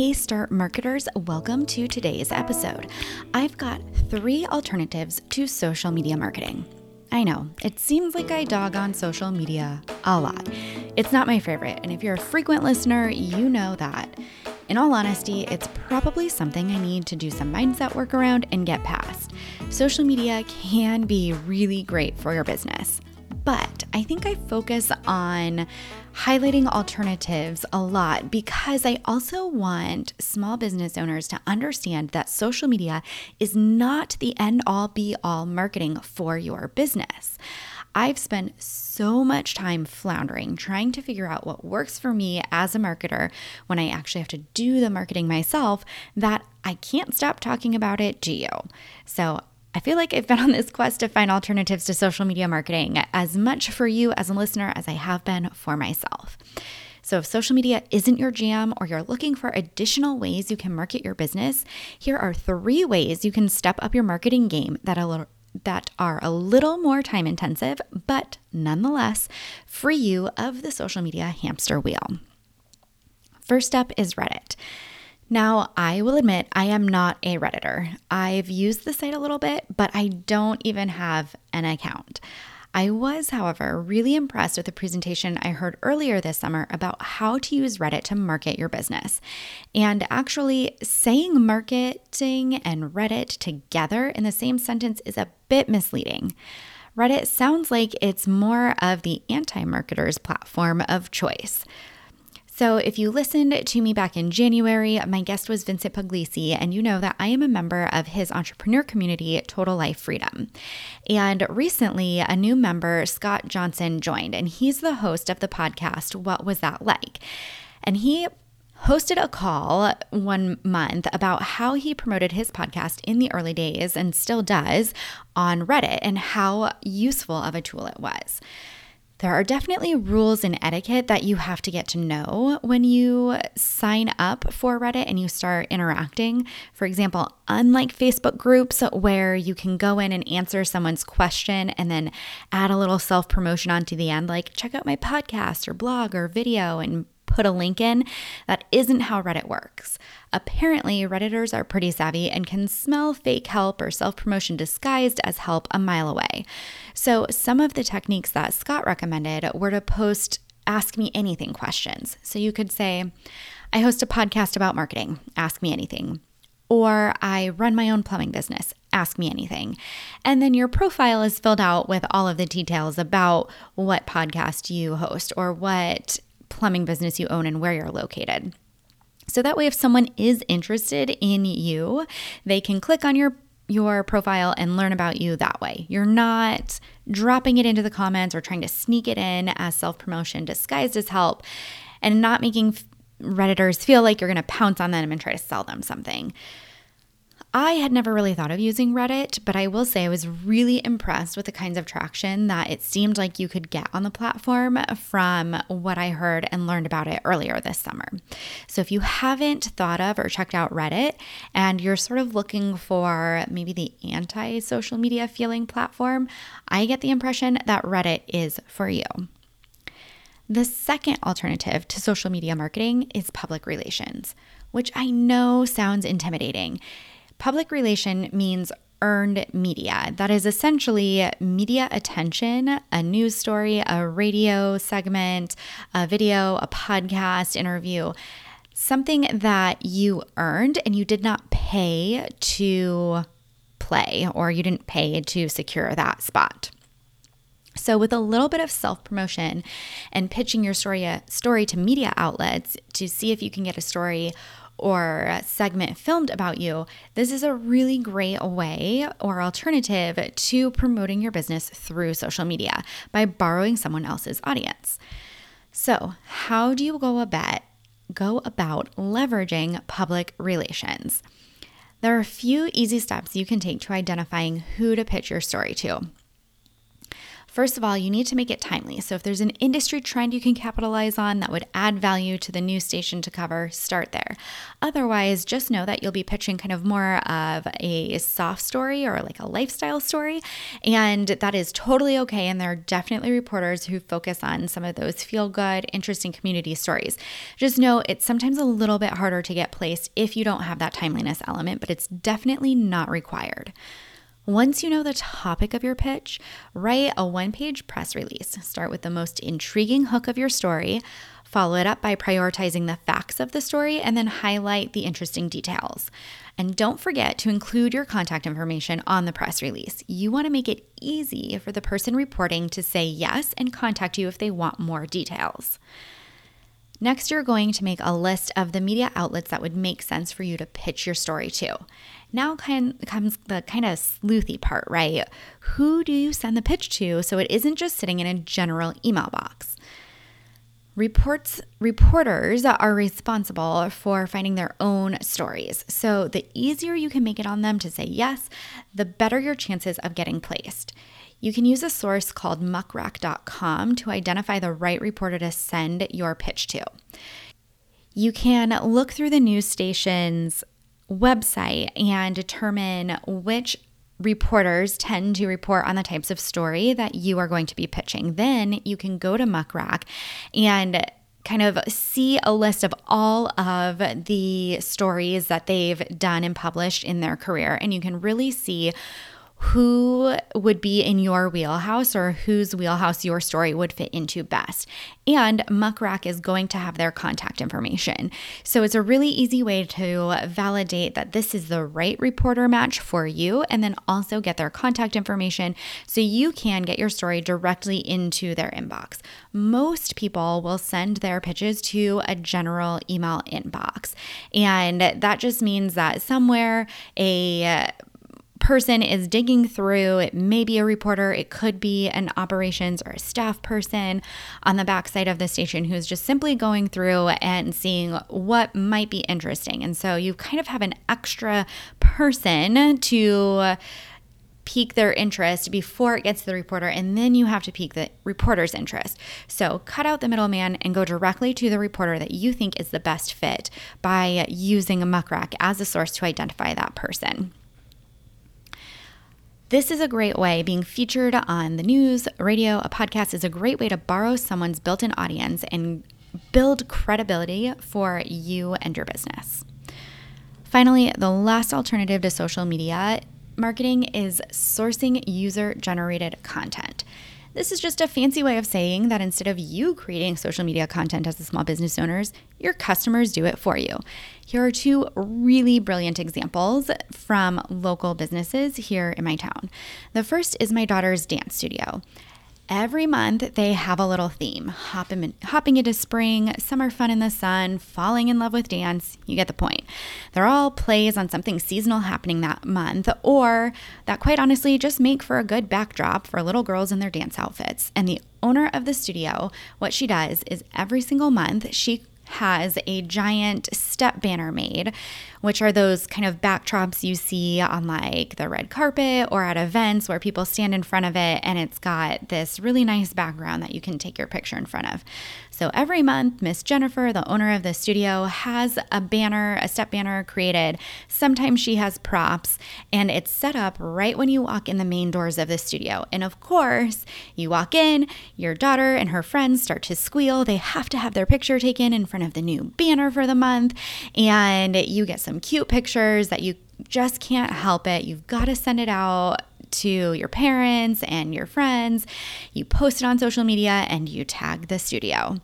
Hey, Start Marketers, welcome to today's episode. I've got three alternatives to social media marketing. I know, it seems like I dog on social media a lot. It's not my favorite, and if you're a frequent listener, you know that. In all honesty, it's probably something I need to do some mindset work around and get past. Social media can be really great for your business but I think I focus on highlighting alternatives a lot because I also want small business owners to understand that social media is not the end all be all marketing for your business. I've spent so much time floundering trying to figure out what works for me as a marketer when I actually have to do the marketing myself that I can't stop talking about it to you. So I feel like I've been on this quest to find alternatives to social media marketing as much for you as a listener as I have been for myself. So, if social media isn't your jam or you're looking for additional ways you can market your business, here are three ways you can step up your marketing game that a little that are a little more time intensive, but nonetheless free you of the social media hamster wheel. First up is Reddit. Now, I will admit I am not a Redditor. I've used the site a little bit, but I don't even have an account. I was, however, really impressed with the presentation I heard earlier this summer about how to use Reddit to market your business. And actually, saying marketing and Reddit together in the same sentence is a bit misleading. Reddit sounds like it's more of the anti marketer's platform of choice. So, if you listened to me back in January, my guest was Vincent Pugliese, and you know that I am a member of his entrepreneur community, Total Life Freedom. And recently, a new member, Scott Johnson, joined, and he's the host of the podcast, What Was That Like? And he hosted a call one month about how he promoted his podcast in the early days and still does on Reddit and how useful of a tool it was. There are definitely rules and etiquette that you have to get to know when you sign up for Reddit and you start interacting. For example, unlike Facebook groups where you can go in and answer someone's question and then add a little self promotion onto the end, like check out my podcast or blog or video and put a link in. That isn't how Reddit works. Apparently, Redditors are pretty savvy and can smell fake help or self promotion disguised as help a mile away. So, some of the techniques that Scott recommended were to post ask me anything questions. So, you could say, I host a podcast about marketing, ask me anything. Or I run my own plumbing business, ask me anything. And then your profile is filled out with all of the details about what podcast you host or what plumbing business you own and where you're located. So that way, if someone is interested in you, they can click on your your profile and learn about you that way. You're not dropping it into the comments or trying to sneak it in as self promotion disguised as help and not making Redditors feel like you're going to pounce on them and try to sell them something. I had never really thought of using Reddit, but I will say I was really impressed with the kinds of traction that it seemed like you could get on the platform from what I heard and learned about it earlier this summer. So if you haven't thought of or checked out Reddit and you're sort of looking for maybe the anti social media feeling platform, I get the impression that Reddit is for you. The second alternative to social media marketing is public relations, which I know sounds intimidating. Public relation means earned media. That is essentially media attention, a news story, a radio segment, a video, a podcast interview, something that you earned and you did not pay to play or you didn't pay to secure that spot. So, with a little bit of self promotion and pitching your story, uh, story to media outlets to see if you can get a story or segment filmed about you, this is a really great way or alternative to promoting your business through social media by borrowing someone else's audience. So, how do you go about go about leveraging public relations? There are a few easy steps you can take to identifying who to pitch your story to. First of all, you need to make it timely. So if there's an industry trend you can capitalize on that would add value to the news station to cover, start there. Otherwise, just know that you'll be pitching kind of more of a soft story or like a lifestyle story. And that is totally okay. And there are definitely reporters who focus on some of those feel good, interesting community stories. Just know it's sometimes a little bit harder to get placed if you don't have that timeliness element, but it's definitely not required. Once you know the topic of your pitch, write a one page press release. Start with the most intriguing hook of your story, follow it up by prioritizing the facts of the story, and then highlight the interesting details. And don't forget to include your contact information on the press release. You want to make it easy for the person reporting to say yes and contact you if they want more details. Next, you're going to make a list of the media outlets that would make sense for you to pitch your story to. Now comes the kind of sleuthy part, right? Who do you send the pitch to so it isn't just sitting in a general email box? Reports reporters are responsible for finding their own stories. So the easier you can make it on them to say yes, the better your chances of getting placed. You can use a source called muckrack.com to identify the right reporter to send your pitch to. You can look through the news station's website and determine which reporters tend to report on the types of story that you are going to be pitching. Then you can go to Muckrack and kind of see a list of all of the stories that they've done and published in their career. And you can really see who would be in your wheelhouse or whose wheelhouse your story would fit into best. And Muckrack is going to have their contact information. So it's a really easy way to validate that this is the right reporter match for you and then also get their contact information so you can get your story directly into their inbox. Most people will send their pitches to a general email inbox. And that just means that somewhere a person is digging through. It may be a reporter, it could be an operations or a staff person on the backside of the station who's just simply going through and seeing what might be interesting. And so you kind of have an extra person to pique their interest before it gets to the reporter, and then you have to pique the reporter's interest. So cut out the middleman and go directly to the reporter that you think is the best fit by using a muckrack as a source to identify that person. This is a great way, being featured on the news, radio, a podcast is a great way to borrow someone's built in audience and build credibility for you and your business. Finally, the last alternative to social media marketing is sourcing user generated content. This is just a fancy way of saying that instead of you creating social media content as a small business owners, your customers do it for you. Here are two really brilliant examples from local businesses here in my town. The first is my daughter's dance studio. Every month, they have a little theme hopping, hopping into spring, summer fun in the sun, falling in love with dance. You get the point. They're all plays on something seasonal happening that month, or that quite honestly just make for a good backdrop for little girls in their dance outfits. And the owner of the studio, what she does is every single month, she has a giant step banner made, which are those kind of backdrops you see on like the red carpet or at events where people stand in front of it and it's got this really nice background that you can take your picture in front of. So every month, Miss Jennifer, the owner of the studio, has a banner, a step banner created. Sometimes she has props, and it's set up right when you walk in the main doors of the studio. And of course, you walk in, your daughter and her friends start to squeal. They have to have their picture taken in front of the new banner for the month, and you get some cute pictures that you just can't help it. You've got to send it out to your parents and your friends. You post it on social media and you tag the studio.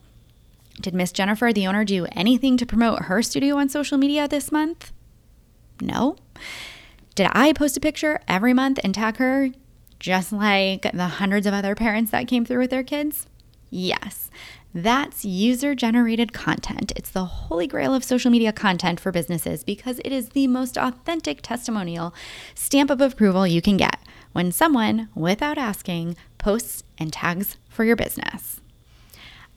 Did Miss Jennifer, the owner, do anything to promote her studio on social media this month? No. Did I post a picture every month and tag her just like the hundreds of other parents that came through with their kids? Yes. That's user generated content. It's the holy grail of social media content for businesses because it is the most authentic testimonial stamp of approval you can get when someone, without asking, posts and tags for your business.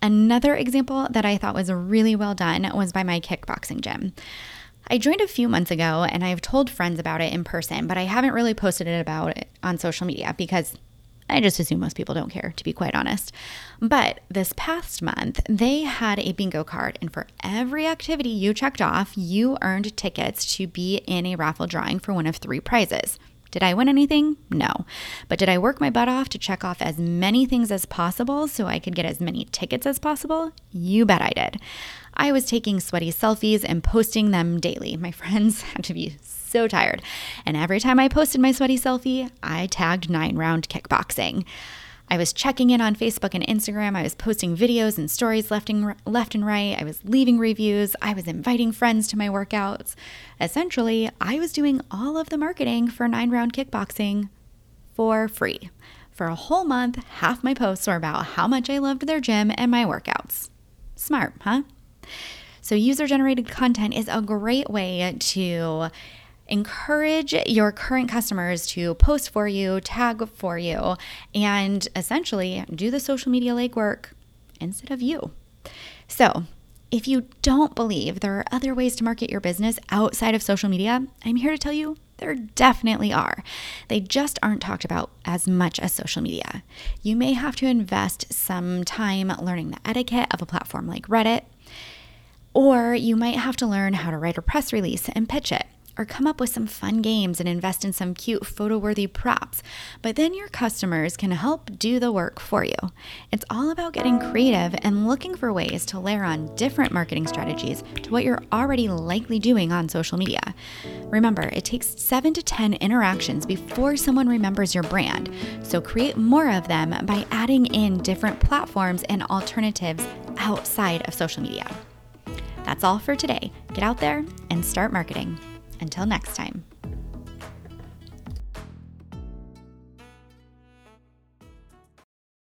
Another example that I thought was really well done was by my kickboxing gym. I joined a few months ago and I've told friends about it in person, but I haven't really posted it about it on social media because I just assume most people don't care, to be quite honest. But this past month, they had a bingo card, and for every activity you checked off, you earned tickets to be in a raffle drawing for one of three prizes. Did I win anything? No. But did I work my butt off to check off as many things as possible so I could get as many tickets as possible? You bet I did. I was taking sweaty selfies and posting them daily. My friends had to be so tired. And every time I posted my sweaty selfie, I tagged nine round kickboxing. I was checking in on Facebook and Instagram. I was posting videos and stories left and, left and right. I was leaving reviews. I was inviting friends to my workouts. Essentially, I was doing all of the marketing for Nine Round Kickboxing for free. For a whole month, half my posts were about how much I loved their gym and my workouts. Smart, huh? So, user generated content is a great way to encourage your current customers to post for you, tag for you, and essentially do the social media legwork instead of you. So, if you don't believe there are other ways to market your business outside of social media, I'm here to tell you there definitely are. They just aren't talked about as much as social media. You may have to invest some time learning the etiquette of a platform like Reddit, or you might have to learn how to write a press release and pitch it or come up with some fun games and invest in some cute photo worthy props. But then your customers can help do the work for you. It's all about getting creative and looking for ways to layer on different marketing strategies to what you're already likely doing on social media. Remember, it takes seven to 10 interactions before someone remembers your brand. So create more of them by adding in different platforms and alternatives outside of social media. That's all for today. Get out there and start marketing. Until next time.